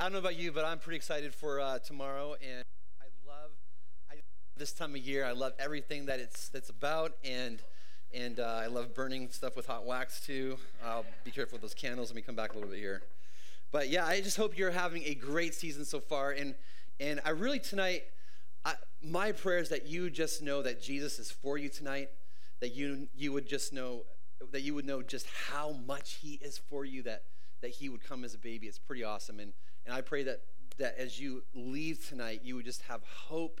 I don't know about you, but I'm pretty excited for uh, tomorrow, and I love I, this time of year. I love everything that it's that's about, and and uh, I love burning stuff with hot wax too. I'll be careful with those candles. Let me come back a little bit here. But yeah, I just hope you're having a great season so far, and and I really tonight, I, my prayer is that you just know that Jesus is for you tonight, that you you would just know that you would know just how much He is for you. That that He would come as a baby. It's pretty awesome, and and I pray that, that as you leave tonight, you would just have hope.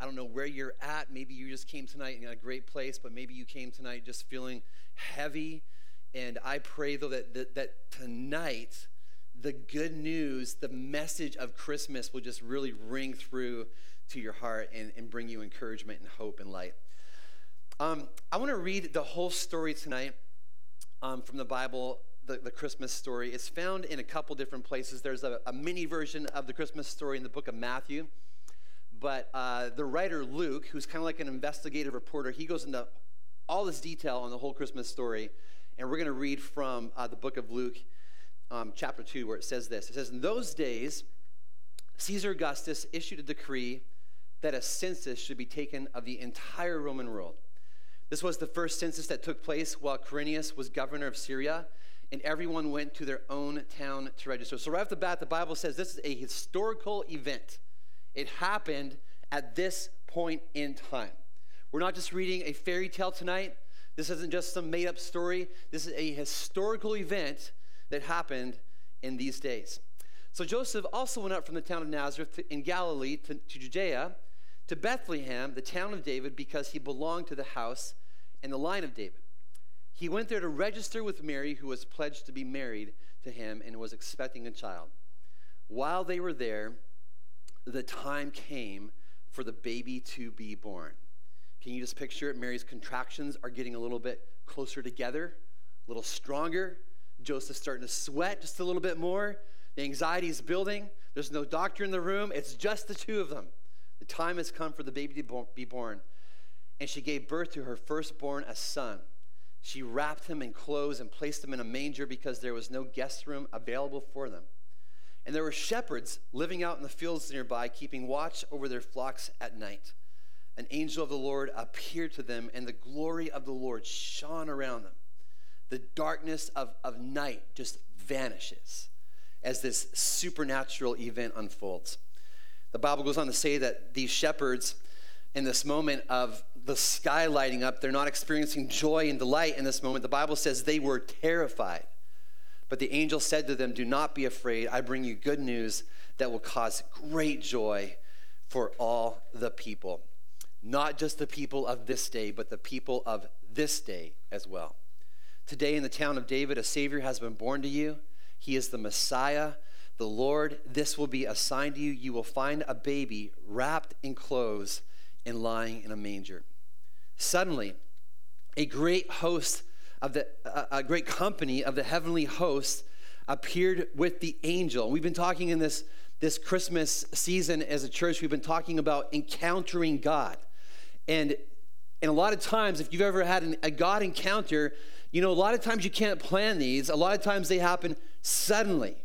I don't know where you're at. Maybe you just came tonight in a great place, but maybe you came tonight just feeling heavy. And I pray, though, that, that, that tonight, the good news, the message of Christmas will just really ring through to your heart and, and bring you encouragement and hope and light. Um, I want to read the whole story tonight um, from the Bible the, the Christmas story. It's found in a couple different places. There's a, a mini version of the Christmas story in the book of Matthew. But uh, the writer Luke, who's kind of like an investigative reporter, he goes into all this detail on the whole Christmas story. And we're going to read from uh, the book of Luke, um, chapter 2, where it says this It says, In those days, Caesar Augustus issued a decree that a census should be taken of the entire Roman world. This was the first census that took place while Quirinius was governor of Syria and everyone went to their own town to register. So, right off the bat, the Bible says this is a historical event. It happened at this point in time. We're not just reading a fairy tale tonight. This isn't just some made up story. This is a historical event that happened in these days. So, Joseph also went up from the town of Nazareth in Galilee to, to Judea to Bethlehem, the town of David, because he belonged to the house and the line of David. He went there to register with Mary, who was pledged to be married to him and was expecting a child. While they were there, the time came for the baby to be born. Can you just picture it? Mary's contractions are getting a little bit closer together, a little stronger. Joseph's starting to sweat just a little bit more. The anxiety is building. There's no doctor in the room. It's just the two of them. The time has come for the baby to be born. And she gave birth to her firstborn, a son. She wrapped him in clothes and placed him in a manger because there was no guest room available for them. And there were shepherds living out in the fields nearby, keeping watch over their flocks at night. An angel of the Lord appeared to them, and the glory of the Lord shone around them. The darkness of, of night just vanishes as this supernatural event unfolds. The Bible goes on to say that these shepherds, in this moment of the sky lighting up. They're not experiencing joy and delight in this moment. The Bible says they were terrified. But the angel said to them, Do not be afraid. I bring you good news that will cause great joy for all the people. Not just the people of this day, but the people of this day as well. Today in the town of David, a Savior has been born to you. He is the Messiah, the Lord. This will be a sign to you. You will find a baby wrapped in clothes and lying in a manger. Suddenly, a great host of the, a great company of the heavenly hosts appeared with the angel. We've been talking in this, this Christmas season as a church, we've been talking about encountering God. And, and a lot of times, if you've ever had an, a God encounter, you know, a lot of times you can't plan these. A lot of times they happen suddenly.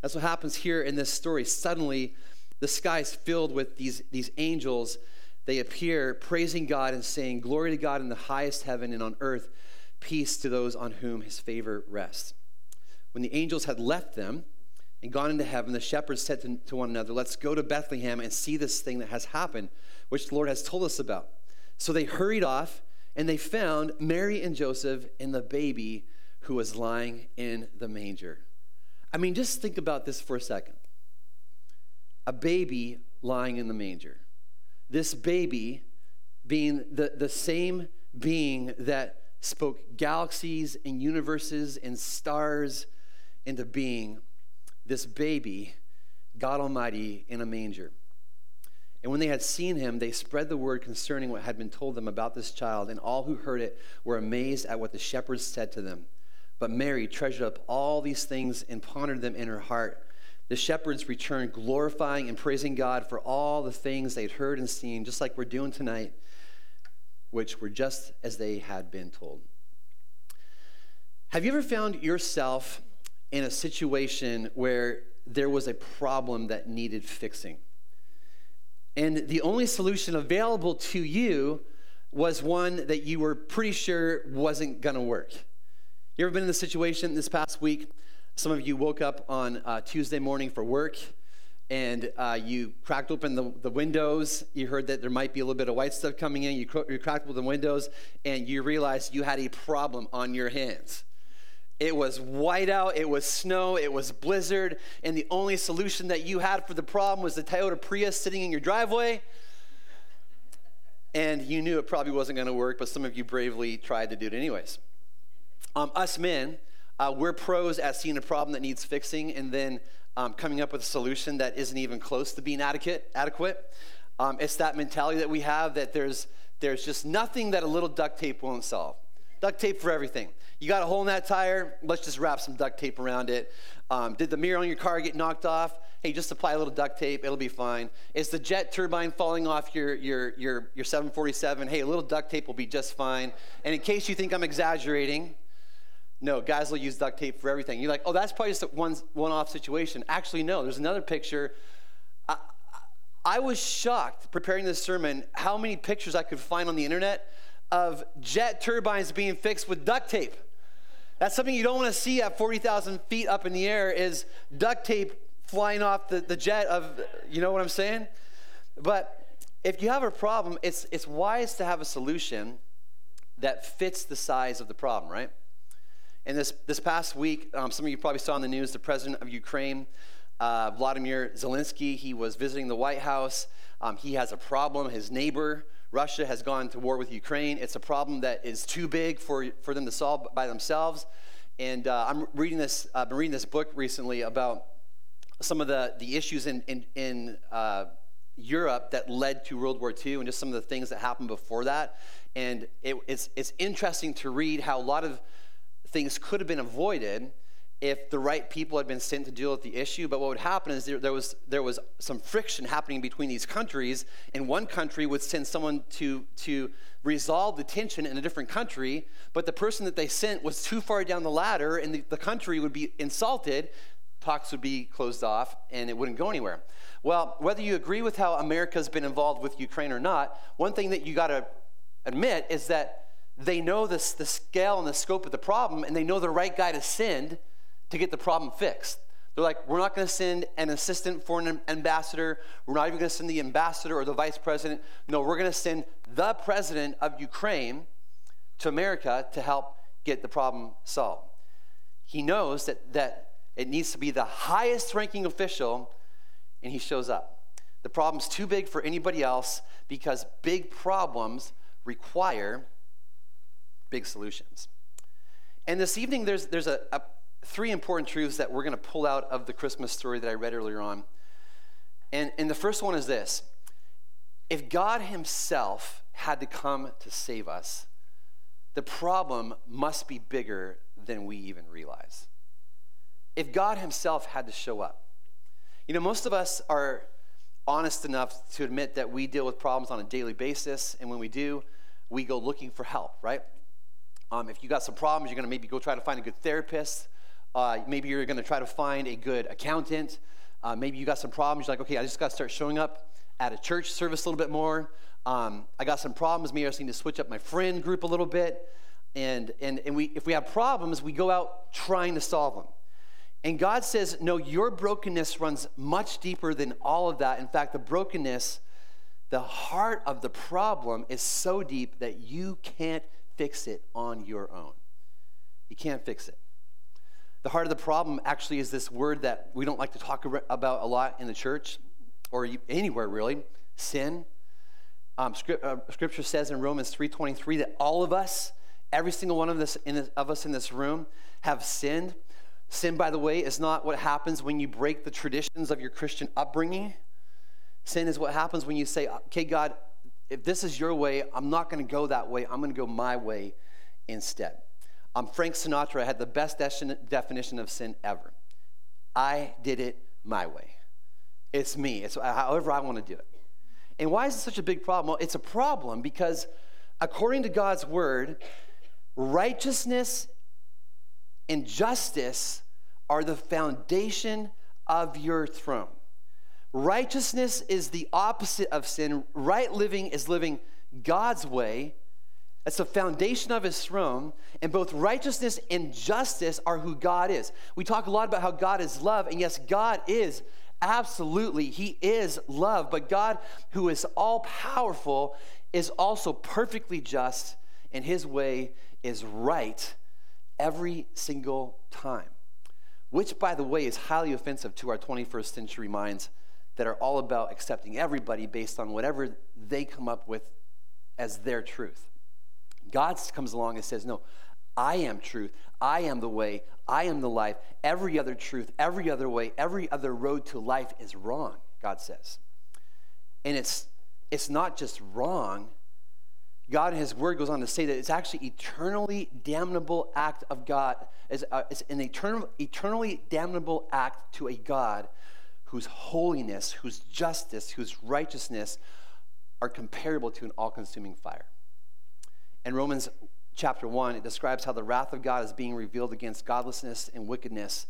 That's what happens here in this story. Suddenly, the sky is filled with these, these angels they appear praising God and saying, Glory to God in the highest heaven and on earth, peace to those on whom his favor rests. When the angels had left them and gone into heaven, the shepherds said to, to one another, Let's go to Bethlehem and see this thing that has happened, which the Lord has told us about. So they hurried off and they found Mary and Joseph and the baby who was lying in the manger. I mean, just think about this for a second. A baby lying in the manger this baby being the, the same being that spoke galaxies and universes and stars into being, this baby, God Almighty, in a manger. And when they had seen him, they spread the word concerning what had been told them about this child, and all who heard it were amazed at what the shepherds said to them. But Mary treasured up all these things and pondered them in her heart. The shepherds returned, glorifying and praising God for all the things they'd heard and seen, just like we're doing tonight, which were just as they had been told. Have you ever found yourself in a situation where there was a problem that needed fixing. And the only solution available to you was one that you were pretty sure wasn't going to work. You ever been in a situation this past week? Some of you woke up on uh, Tuesday morning for work and uh, you cracked open the, the windows. You heard that there might be a little bit of white stuff coming in. You, cr- you cracked open the windows and you realized you had a problem on your hands. It was white out, it was snow, it was blizzard, and the only solution that you had for the problem was the Toyota Prius sitting in your driveway. And you knew it probably wasn't going to work, but some of you bravely tried to do it anyways. Um, us men, uh, we're pros at seeing a problem that needs fixing and then um, coming up with a solution that isn't even close to being adequate. adequate. Um, it's that mentality that we have that there's, there's just nothing that a little duct tape won't solve. Duct tape for everything. You got a hole in that tire, let's just wrap some duct tape around it. Um, did the mirror on your car get knocked off? Hey, just apply a little duct tape, it'll be fine. Is the jet turbine falling off your, your, your, your 747? Hey, a little duct tape will be just fine. And in case you think I'm exaggerating, no, guys will use duct tape for everything. You're like, oh, that's probably just a one, one-off situation. Actually, no, there's another picture. I, I was shocked preparing this sermon how many pictures I could find on the internet of jet turbines being fixed with duct tape. That's something you don't want to see at 40,000 feet up in the air is duct tape flying off the, the jet of, you know what I'm saying? But if you have a problem, it's, it's wise to have a solution that fits the size of the problem, right? And this, this past week, um, some of you probably saw in the news, the president of Ukraine, uh, Vladimir Zelensky, he was visiting the White House. Um, he has a problem. His neighbor, Russia, has gone to war with Ukraine. It's a problem that is too big for, for them to solve by themselves. And uh, I'm reading this, I've been reading this book recently about some of the, the issues in, in, in uh, Europe that led to World War II and just some of the things that happened before that. And it, it's, it's interesting to read how a lot of things could have been avoided if the right people had been sent to deal with the issue. But what would happen is there, there, was, there was some friction happening between these countries, and one country would send someone to, to resolve the tension in a different country, but the person that they sent was too far down the ladder, and the, the country would be insulted. Talks would be closed off, and it wouldn't go anywhere. Well, whether you agree with how America's been involved with Ukraine or not, one thing that you got to admit is that they know this, the scale and the scope of the problem, and they know the right guy to send to get the problem fixed. They're like, we're not going to send an assistant foreign ambassador. We're not even going to send the ambassador or the vice president. No, we're going to send the president of Ukraine to America to help get the problem solved. He knows that, that it needs to be the highest ranking official, and he shows up. The problem's too big for anybody else because big problems require big solutions. And this evening, there's, there's a, a three important truths that we're going to pull out of the Christmas story that I read earlier on. And, and the first one is this if God Himself had to come to save us, the problem must be bigger than we even realize. If God Himself had to show up, you know, most of us are honest enough to admit that we deal with problems on a daily basis, and when we do, we go looking for help, right? Um, if you got some problems, you're going to maybe go try to find a good therapist. Uh, maybe you're going to try to find a good accountant. Uh, maybe you got some problems. You're like, okay, I just got to start showing up at a church service a little bit more. Um, I got some problems. Maybe I just need to switch up my friend group a little bit. And, and, and we, if we have problems, we go out trying to solve them. And God says, no, your brokenness runs much deeper than all of that. In fact, the brokenness, the heart of the problem is so deep that you can't fix it on your own. You can't fix it. The heart of the problem actually is this word that we don't like to talk about a lot in the church or anywhere really sin. Um, script, uh, scripture says in Romans 3:23 that all of us, every single one of, this, this, of us in this room, have sinned. Sin, by the way, is not what happens when you break the traditions of your Christian upbringing. Sin is what happens when you say, okay, God, if this is your way, I'm not going to go that way. I'm going to go my way instead. Um, Frank Sinatra had the best definition of sin ever. I did it my way. It's me. It's however I want to do it. And why is it such a big problem? Well, it's a problem because according to God's word, righteousness and justice are the foundation of your throne. Righteousness is the opposite of sin. Right living is living God's way. It's the foundation of his throne, and both righteousness and justice are who God is. We talk a lot about how God is love, and yes, God is absolutely, he is love, but God, who is all powerful, is also perfectly just, and his way is right every single time. Which, by the way, is highly offensive to our 21st century minds that are all about accepting everybody based on whatever they come up with as their truth. God comes along and says, No, I am truth. I am the way. I am the life. Every other truth, every other way, every other road to life is wrong, God says. And it's, it's not just wrong. God in His Word goes on to say that it's actually eternally damnable act of God. It's, uh, it's an eternal, eternally damnable act to a God whose holiness, whose justice, whose righteousness are comparable to an all consuming fire. In Romans chapter 1, it describes how the wrath of God is being revealed against godlessness and wickedness.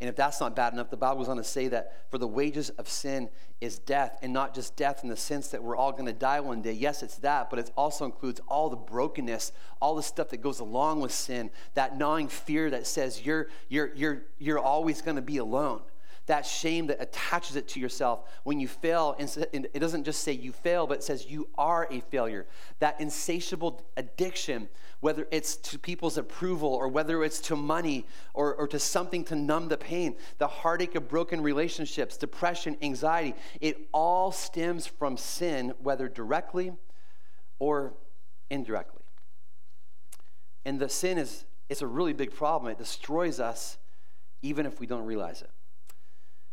And if that's not bad enough, the Bible goes on to say that for the wages of sin is death, and not just death in the sense that we're all going to die one day. Yes, it's that, but it also includes all the brokenness, all the stuff that goes along with sin, that gnawing fear that says you're, you're, you're, you're always going to be alone that shame that attaches it to yourself when you fail. And it doesn't just say you fail, but it says you are a failure. That insatiable addiction, whether it's to people's approval or whether it's to money or, or to something to numb the pain, the heartache of broken relationships, depression, anxiety, it all stems from sin, whether directly or indirectly. And the sin is it's a really big problem. It destroys us even if we don't realize it.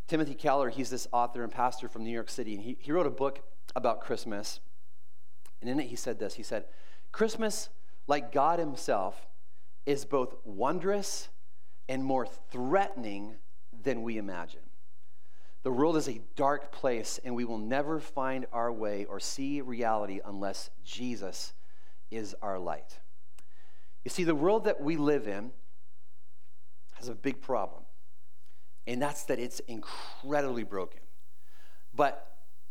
Timothy Keller, he's this author and pastor from New York City, and he, he wrote a book about Christmas. And in it, he said this He said, Christmas, like God Himself, is both wondrous and more threatening than we imagine. The world is a dark place, and we will never find our way or see reality unless Jesus is our light. You see, the world that we live in has a big problem and that's that it's incredibly broken. But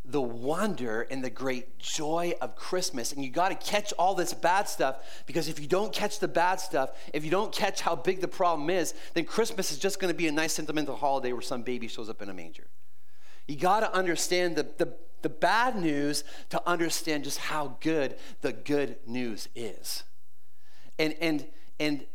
the wonder and the great joy of Christmas. And you got to catch all this bad stuff because if you don't catch the bad stuff, if you don't catch how big the problem is, then Christmas is just going to be a nice sentimental holiday where some baby shows up in a manger. You got to understand the, the, the bad news to understand just how good the good news is. And, and, and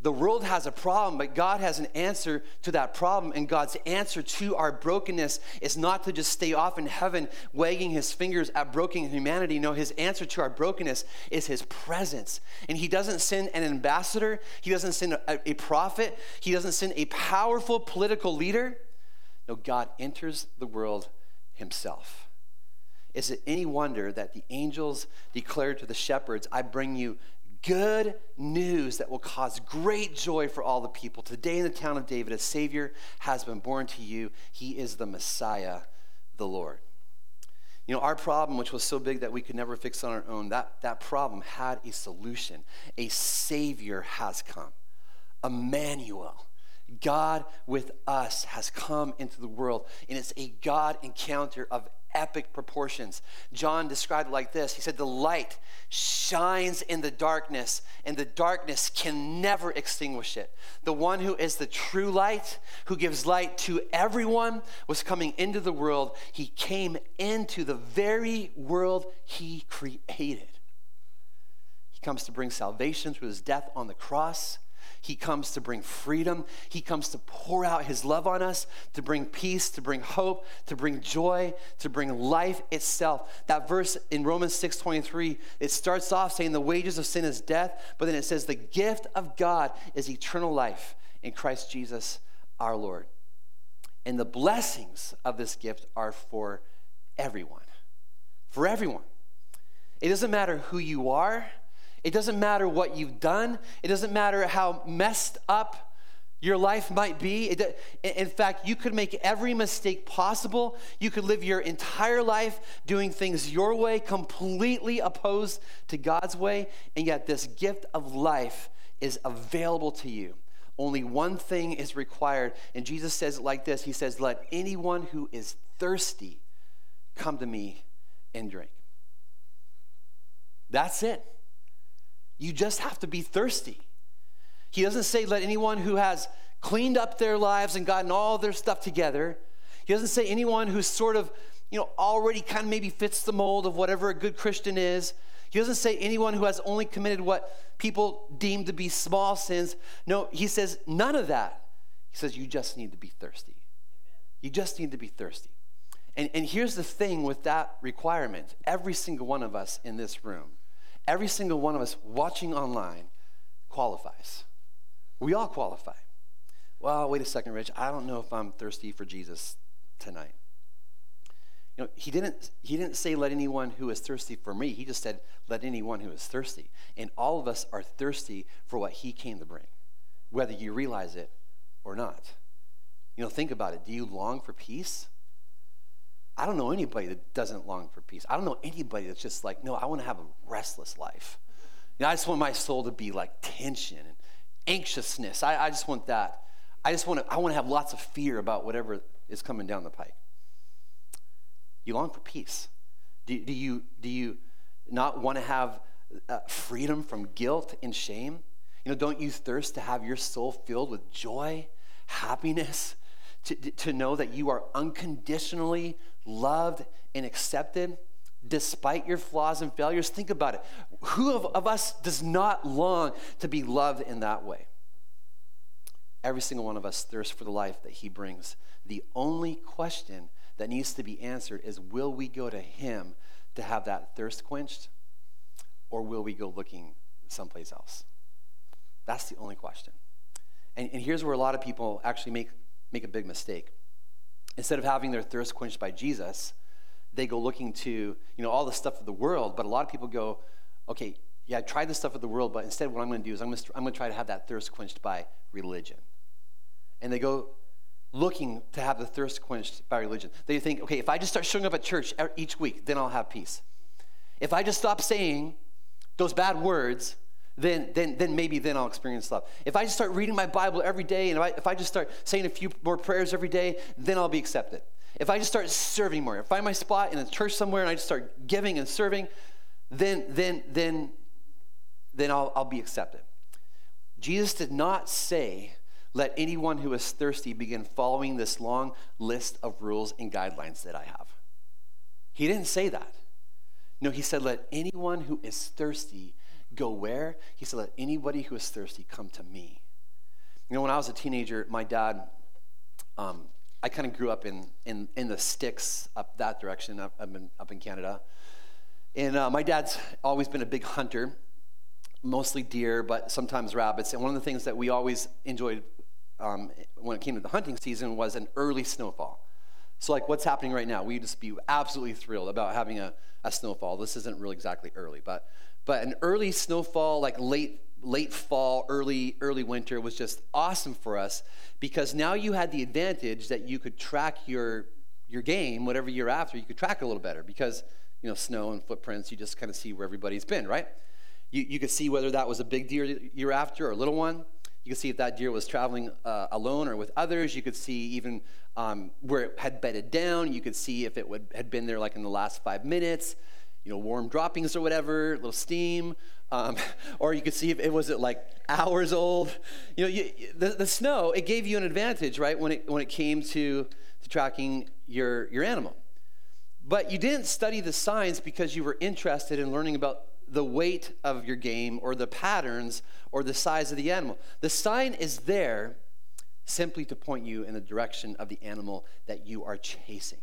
the world has a problem, but God has an answer to that problem. And God's answer to our brokenness is not to just stay off in heaven wagging his fingers at broken humanity. No, his answer to our brokenness is his presence. And he doesn't send an ambassador, he doesn't send a, a prophet, he doesn't send a powerful political leader. No, God enters the world himself. Is it any wonder that the angels declared to the shepherds, I bring you good news that will cause great joy for all the people. Today in the town of David, a Savior has been born to you. He is the Messiah, the Lord. You know, our problem, which was so big that we could never fix on our own, that, that problem had a solution. A Savior has come. Emmanuel. God with us has come into the world, and it's a God encounter of epic proportions. John described it like this He said, The light shines in the darkness, and the darkness can never extinguish it. The one who is the true light, who gives light to everyone, was coming into the world. He came into the very world he created. He comes to bring salvation through his death on the cross. He comes to bring freedom. He comes to pour out his love on us, to bring peace, to bring hope, to bring joy, to bring life itself. That verse in Romans 6:23, it starts off saying the wages of sin is death, but then it says the gift of God is eternal life in Christ Jesus our Lord. And the blessings of this gift are for everyone. For everyone. It doesn't matter who you are. It doesn't matter what you've done, it doesn't matter how messed up your life might be. In fact, you could make every mistake possible. You could live your entire life doing things your way, completely opposed to God's way, and yet this gift of life is available to you. Only one thing is required. And Jesus says it like this He says, Let anyone who is thirsty come to me and drink. That's it. You just have to be thirsty. He doesn't say, Let anyone who has cleaned up their lives and gotten all their stuff together. He doesn't say anyone who's sort of, you know, already kind of maybe fits the mold of whatever a good Christian is. He doesn't say anyone who has only committed what people deem to be small sins. No, he says none of that. He says you just need to be thirsty. Amen. You just need to be thirsty. And, and here's the thing with that requirement every single one of us in this room, every single one of us watching online qualifies. We all qualify. Well, wait a second, Rich. I don't know if I'm thirsty for Jesus tonight. You know, he didn't, he didn't say, let anyone who is thirsty for me. He just said, let anyone who is thirsty. And all of us are thirsty for what he came to bring, whether you realize it or not. You know, think about it. Do you long for peace? I don't know anybody that doesn't long for peace. I don't know anybody that's just like, no, I want to have a restless life. You know, I just want my soul to be like tension and anxiousness. I, I just want that. I just want to, I want to have lots of fear about whatever is coming down the pike. You long for peace. Do, do you, do you not want to have uh, freedom from guilt and shame? You know, don't you thirst to have your soul filled with joy, happiness, to, to know that you are unconditionally loved and accepted despite your flaws and failures? Think about it. Who of, of us does not long to be loved in that way? Every single one of us thirsts for the life that He brings. The only question that needs to be answered is will we go to Him to have that thirst quenched, or will we go looking someplace else? That's the only question. And, and here's where a lot of people actually make, make a big mistake. Instead of having their thirst quenched by Jesus, they go looking to you know all the stuff of the world. But a lot of people go, okay, yeah, I tried the stuff of the world, but instead what I'm going to do is I'm going to, I'm going to try to have that thirst quenched by religion. And they go looking to have the thirst quenched by religion. They think, okay, if I just start showing up at church each week, then I'll have peace. If I just stop saying those bad words, then, then, then maybe then I'll experience love. If I just start reading my Bible every day, and if I, if I just start saying a few more prayers every day, then I'll be accepted. If I just start serving more, if I find my spot in a church somewhere and I just start giving and serving, then, then, then, then I'll, I'll be accepted. Jesus did not say let anyone who is thirsty begin following this long list of rules and guidelines that I have. He didn't say that. No, he said, let anyone who is thirsty go where? He said, let anybody who is thirsty come to me. You know, when I was a teenager, my dad, um, I kind of grew up in, in, in the sticks up that direction, up, up, in, up in Canada. And uh, my dad's always been a big hunter, mostly deer, but sometimes rabbits. And one of the things that we always enjoyed um, when it came to the hunting season was an early snowfall. So, like what's happening right now, we'd just be absolutely thrilled about having a, a snowfall. This isn't really exactly early, but but an early snowfall, like late late fall, early early winter, was just awesome for us because now you had the advantage that you could track your your game, whatever you're after, you could track a little better because you know snow and footprints. You just kind of see where everybody's been, right? You you could see whether that was a big deer you're after or a little one. You could see if that deer was traveling uh, alone or with others. You could see even um, where it had bedded down. You could see if it would, had been there like in the last five minutes, you know, warm droppings or whatever, a little steam. Um, or you could see if it was it like hours old. You know, you, the, the snow, it gave you an advantage, right, when it, when it came to, to tracking your, your animal. But you didn't study the signs because you were interested in learning about the weight of your game or the patterns or the size of the animal. The sign is there simply to point you in the direction of the animal that you are chasing.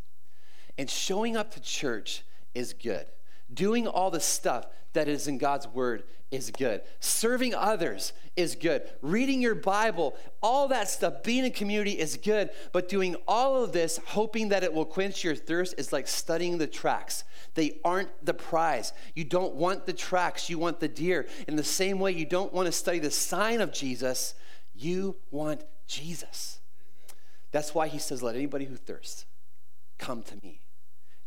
And showing up to church is good. Doing all the stuff that is in God's word is good. Serving others is good. Reading your Bible, all that stuff, being in community is good. But doing all of this, hoping that it will quench your thirst, is like studying the tracks. They aren't the prize. You don't want the tracks, you want the deer. In the same way, you don't want to study the sign of Jesus, you want Jesus. That's why he says, Let anybody who thirsts come to me.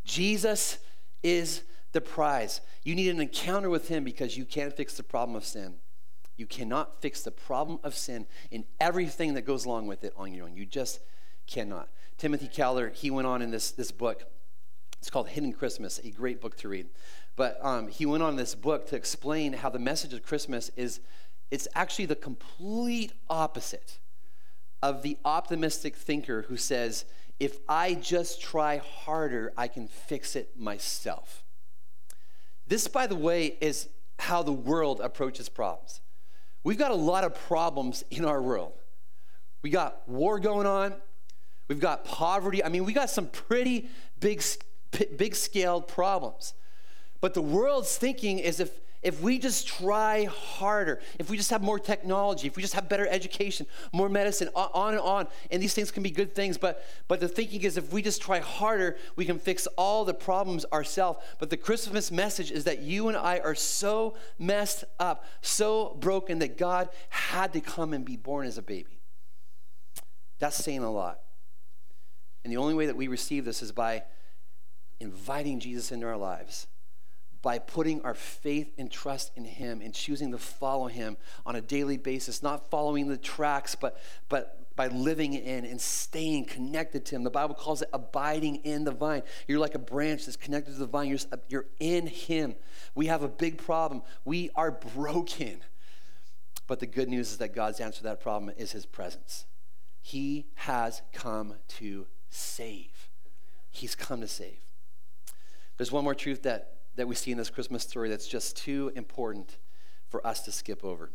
Jesus is the prize. You need an encounter with Him because you can't fix the problem of sin You cannot fix the problem of sin and everything that goes along with it on your own. You just cannot. Timothy Keller, he went on in this, this book. It's called Hidden Christmas, a great book to read. But um, he went on in this book to explain how the message of Christmas is it's actually the complete opposite of the optimistic thinker who says, if I just try harder, I can fix it myself. This, by the way, is how the world approaches problems. We've got a lot of problems in our world. We got war going on. We've got poverty. I mean, we got some pretty big, big scaled problems. But the world's thinking is if, if we just try harder, if we just have more technology, if we just have better education, more medicine, on and on, and these things can be good things, but, but the thinking is if we just try harder, we can fix all the problems ourselves. But the Christmas message is that you and I are so messed up, so broken that God had to come and be born as a baby. That's saying a lot. And the only way that we receive this is by inviting Jesus into our lives by putting our faith and trust in him and choosing to follow him on a daily basis not following the tracks but but by living in and staying connected to him. The bible calls it abiding in the vine. You're like a branch that's connected to the vine. You're, you're in him. We have a big problem. We are broken. But the good news is that god's answer to that problem is his presence. He has come to save. He's come to save. There's one more truth that that we see in this Christmas story that's just too important for us to skip over.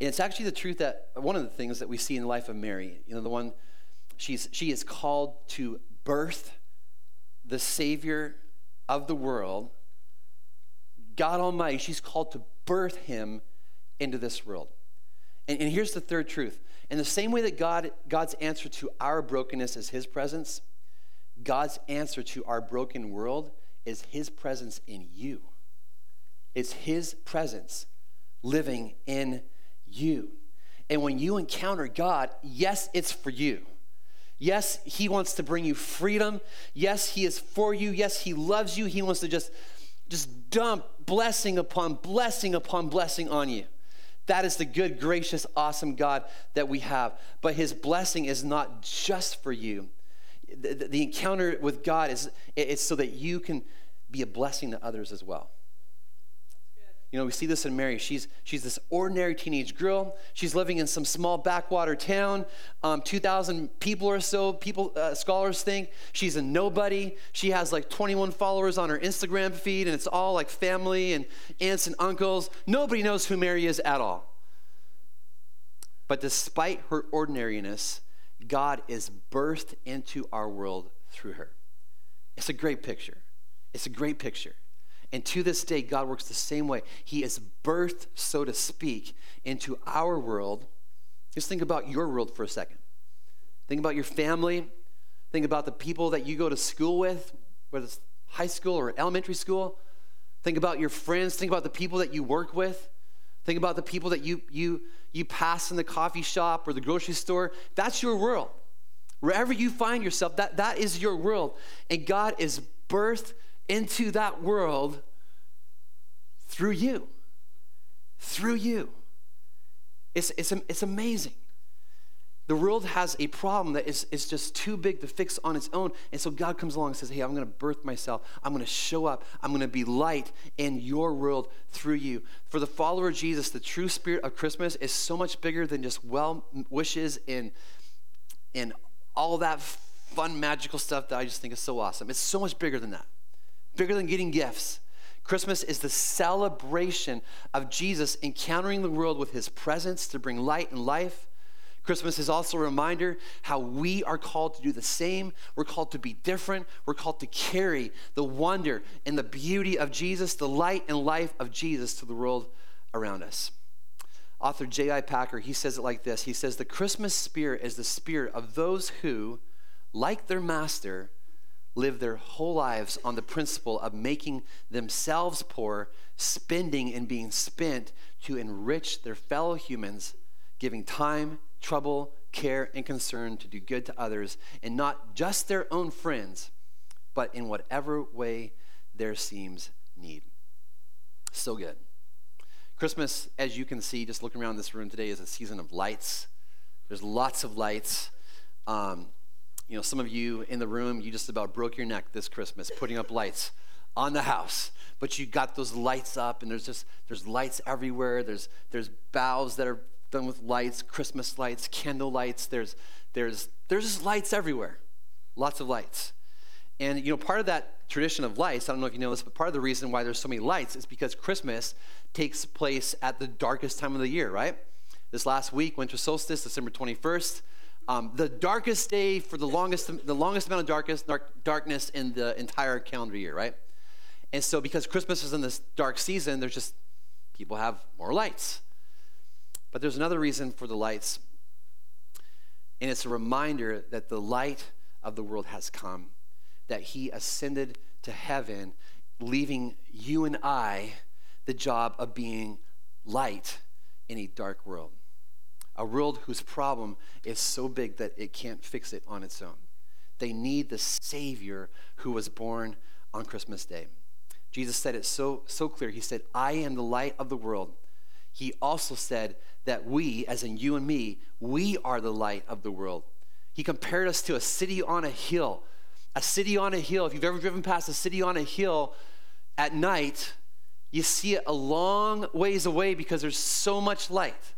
And it's actually the truth that one of the things that we see in the life of Mary, you know, the one she's she is called to birth the Savior of the world, God Almighty, she's called to birth him into this world. And, and here's the third truth. In the same way that God, God's answer to our brokenness is his presence, God's answer to our broken world is His presence in you. It's His presence living in you. And when you encounter God, yes, it's for you. Yes, He wants to bring you freedom. Yes, He is for you. Yes, He loves you. He wants to just, just dump blessing upon blessing upon blessing on you. That is the good, gracious, awesome God that we have. But His blessing is not just for you, the, the, encounter with God is it's so that you can be a blessing to others as well. You know, we see this in Mary. She's, she's this ordinary teenage girl. She's living in some small backwater town. Um, 2,000 people or so, people, uh, scholars think. She's a nobody. She has like 21 followers on her Instagram feed, and it's all like family and aunts and uncles. Nobody knows who Mary is at all. But despite her ordinariness, God is birthed into our world through her. It's a great picture. It's a great picture. And to this day, God works the same way. He is birthed, so to speak, into our world. Just think about your world for a second. Think about your family. Think about the people that you go to school with, whether it's high school or elementary school. Think about your friends. Think about the people that you work with. Think about the people that you, you, you pass in the coffee shop or the grocery store. That's your world. Wherever you find yourself, that, that is your world. And God is birthed into that world through you. Through you. It's, it's, it's amazing. The world has a problem that is, is just too big to fix on its own. And so God comes along and says, Hey, I'm going to birth myself. I'm going to show up. I'm going to be light in your world through you. For the follower of Jesus, the true spirit of Christmas is so much bigger than just well wishes and, and all that fun, magical stuff that I just think is so awesome. It's so much bigger than that, bigger than getting gifts. Christmas is the celebration of Jesus encountering the world with his presence to bring light and life Christmas is also a reminder how we are called to do the same. We're called to be different. We're called to carry the wonder and the beauty of Jesus, the light and life of Jesus to the world around us. Author J.I. Packer, he says it like this He says, The Christmas spirit is the spirit of those who, like their master, live their whole lives on the principle of making themselves poor, spending and being spent to enrich their fellow humans, giving time, trouble, care, and concern to do good to others, and not just their own friends, but in whatever way there seems need. So good. Christmas, as you can see, just looking around this room today, is a season of lights. There's lots of lights. Um, you know, some of you in the room, you just about broke your neck this Christmas putting up lights on the house. But you got those lights up, and there's just there's lights everywhere. There's there's boughs that are done with lights, Christmas lights, candle lights. There's there's there's just lights everywhere, lots of lights. And you know, part of that tradition of lights, I don't know if you know this, but part of the reason why there's so many lights is because Christmas takes place at the darkest time of the year, right? This last week, winter solstice, December 21st, um, the darkest day for the longest, the longest amount of darkest, dark, darkness in the entire calendar year, right? And so, because Christmas is in this dark season, there's just people have more lights. But there's another reason for the lights, and it's a reminder that the light of the world has come, that He ascended to heaven, leaving you and I the job of being light in a dark world. A world whose problem is so big that it can't fix it on its own. They need the Savior who was born on Christmas Day. Jesus said it so, so clear. He said, I am the light of the world. He also said that we, as in you and me, we are the light of the world. He compared us to a city on a hill. A city on a hill. If you've ever driven past a city on a hill at night, you see it a long ways away because there's so much light.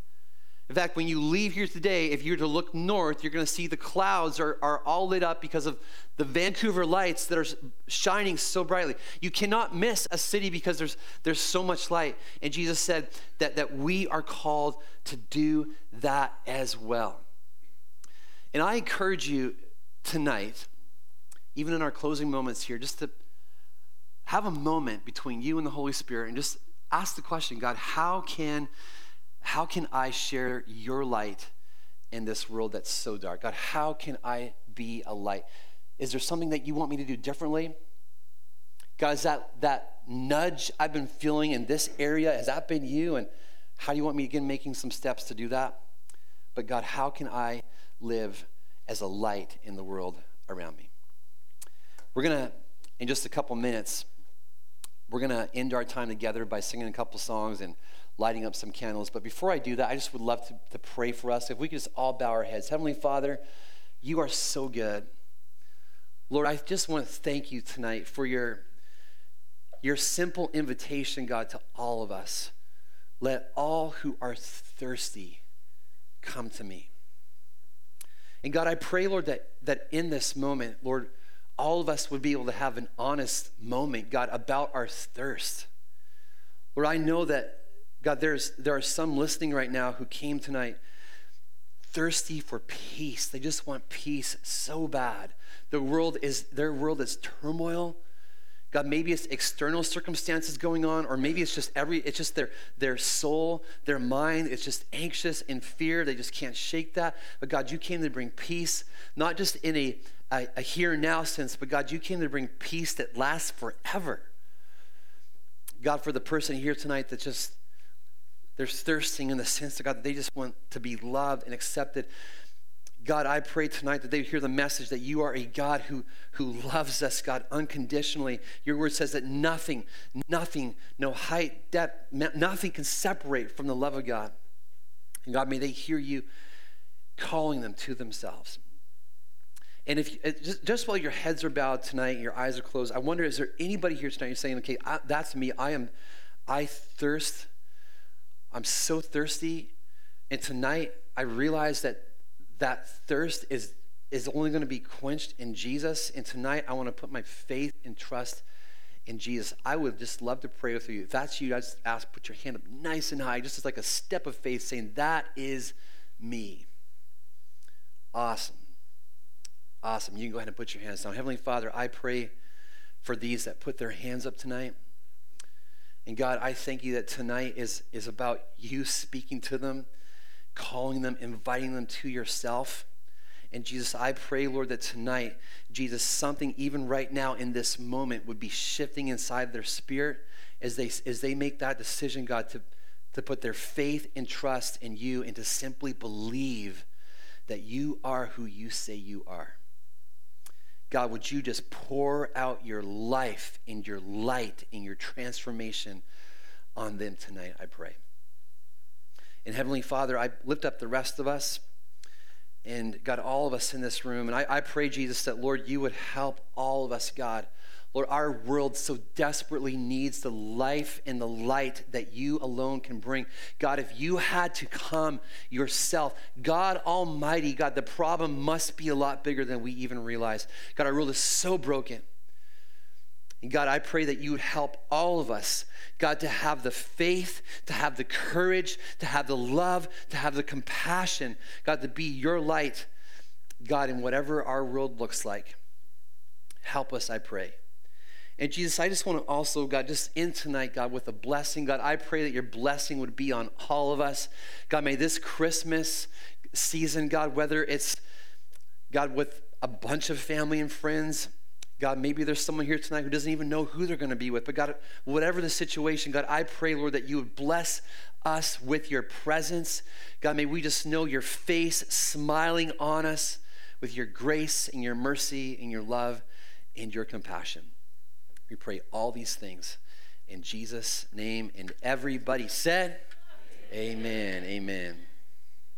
In fact, when you leave here today, if you're to look north, you're going to see the clouds are, are all lit up because of the Vancouver lights that are shining so brightly. You cannot miss a city because there's, there's so much light. And Jesus said that, that we are called to do that as well. And I encourage you tonight, even in our closing moments here, just to have a moment between you and the Holy Spirit and just ask the question God, how can how can I share your light in this world that's so dark? God, how can I be a light? Is there something that you want me to do differently? God, is that, that nudge I've been feeling in this area, has that been you? And how do you want me begin making some steps to do that? But God, how can I live as a light in the world around me? We're going to, in just a couple minutes, we're going to end our time together by singing a couple songs and lighting up some candles. But before I do that, I just would love to, to pray for us. If we could just all bow our heads. Heavenly Father, you are so good. Lord, I just want to thank you tonight for your, your simple invitation, God, to all of us. Let all who are thirsty come to me. And God, I pray, Lord, that, that in this moment, Lord, all of us would be able to have an honest moment, God, about our thirst. Lord, I know that God, there's, there are some listening right now who came tonight thirsty for peace. They just want peace so bad. The world is, their world is turmoil. God, maybe it's external circumstances going on, or maybe it's just every, it's just their, their soul, their mind, it's just anxious and fear. They just can't shake that. But God, you came to bring peace, not just in a, a, a here now sense, but God, you came to bring peace that lasts forever. God, for the person here tonight that just they're thirsting in the sense of God, they just want to be loved and accepted. God, I pray tonight that they hear the message that you are a God who, who loves us, God, unconditionally. Your word says that nothing, nothing, no height, depth, nothing can separate from the love of God. And God, may they hear you calling them to themselves. And if you, uh, just, just while your heads are bowed tonight and your eyes are closed, I wonder is there anybody here tonight who's saying, okay, I, that's me. I am, I thirst I'm so thirsty. And tonight I realize that that thirst is, is only going to be quenched in Jesus. And tonight I want to put my faith and trust in Jesus. I would just love to pray with you. If that's you, I just ask, put your hand up nice and high, just as like a step of faith saying, That is me. Awesome. Awesome. You can go ahead and put your hands down. Heavenly Father, I pray for these that put their hands up tonight. And God, I thank you that tonight is, is about you speaking to them, calling them, inviting them to yourself. And Jesus, I pray, Lord, that tonight, Jesus, something even right now in this moment would be shifting inside their spirit as they, as they make that decision, God, to, to put their faith and trust in you and to simply believe that you are who you say you are. God, would you just pour out your life and your light and your transformation on them tonight, I pray. And Heavenly Father, I lift up the rest of us and God, all of us in this room. And I, I pray, Jesus, that Lord, you would help all of us, God. Lord, our world so desperately needs the life and the light that you alone can bring. God, if you had to come yourself, God Almighty, God, the problem must be a lot bigger than we even realize. God, our world is so broken. And God, I pray that you would help all of us, God, to have the faith, to have the courage, to have the love, to have the compassion, God, to be your light, God, in whatever our world looks like. Help us, I pray. And Jesus, I just want to also, God, just in tonight, God, with a blessing, God, I pray that your blessing would be on all of us. God, may this Christmas season, God, whether it's, God, with a bunch of family and friends, God, maybe there's someone here tonight who doesn't even know who they're going to be with. But God, whatever the situation, God, I pray, Lord, that you would bless us with your presence. God, may we just know your face smiling on us with your grace and your mercy and your love and your compassion. We pray all these things in Jesus' name. And everybody said, Amen. Amen.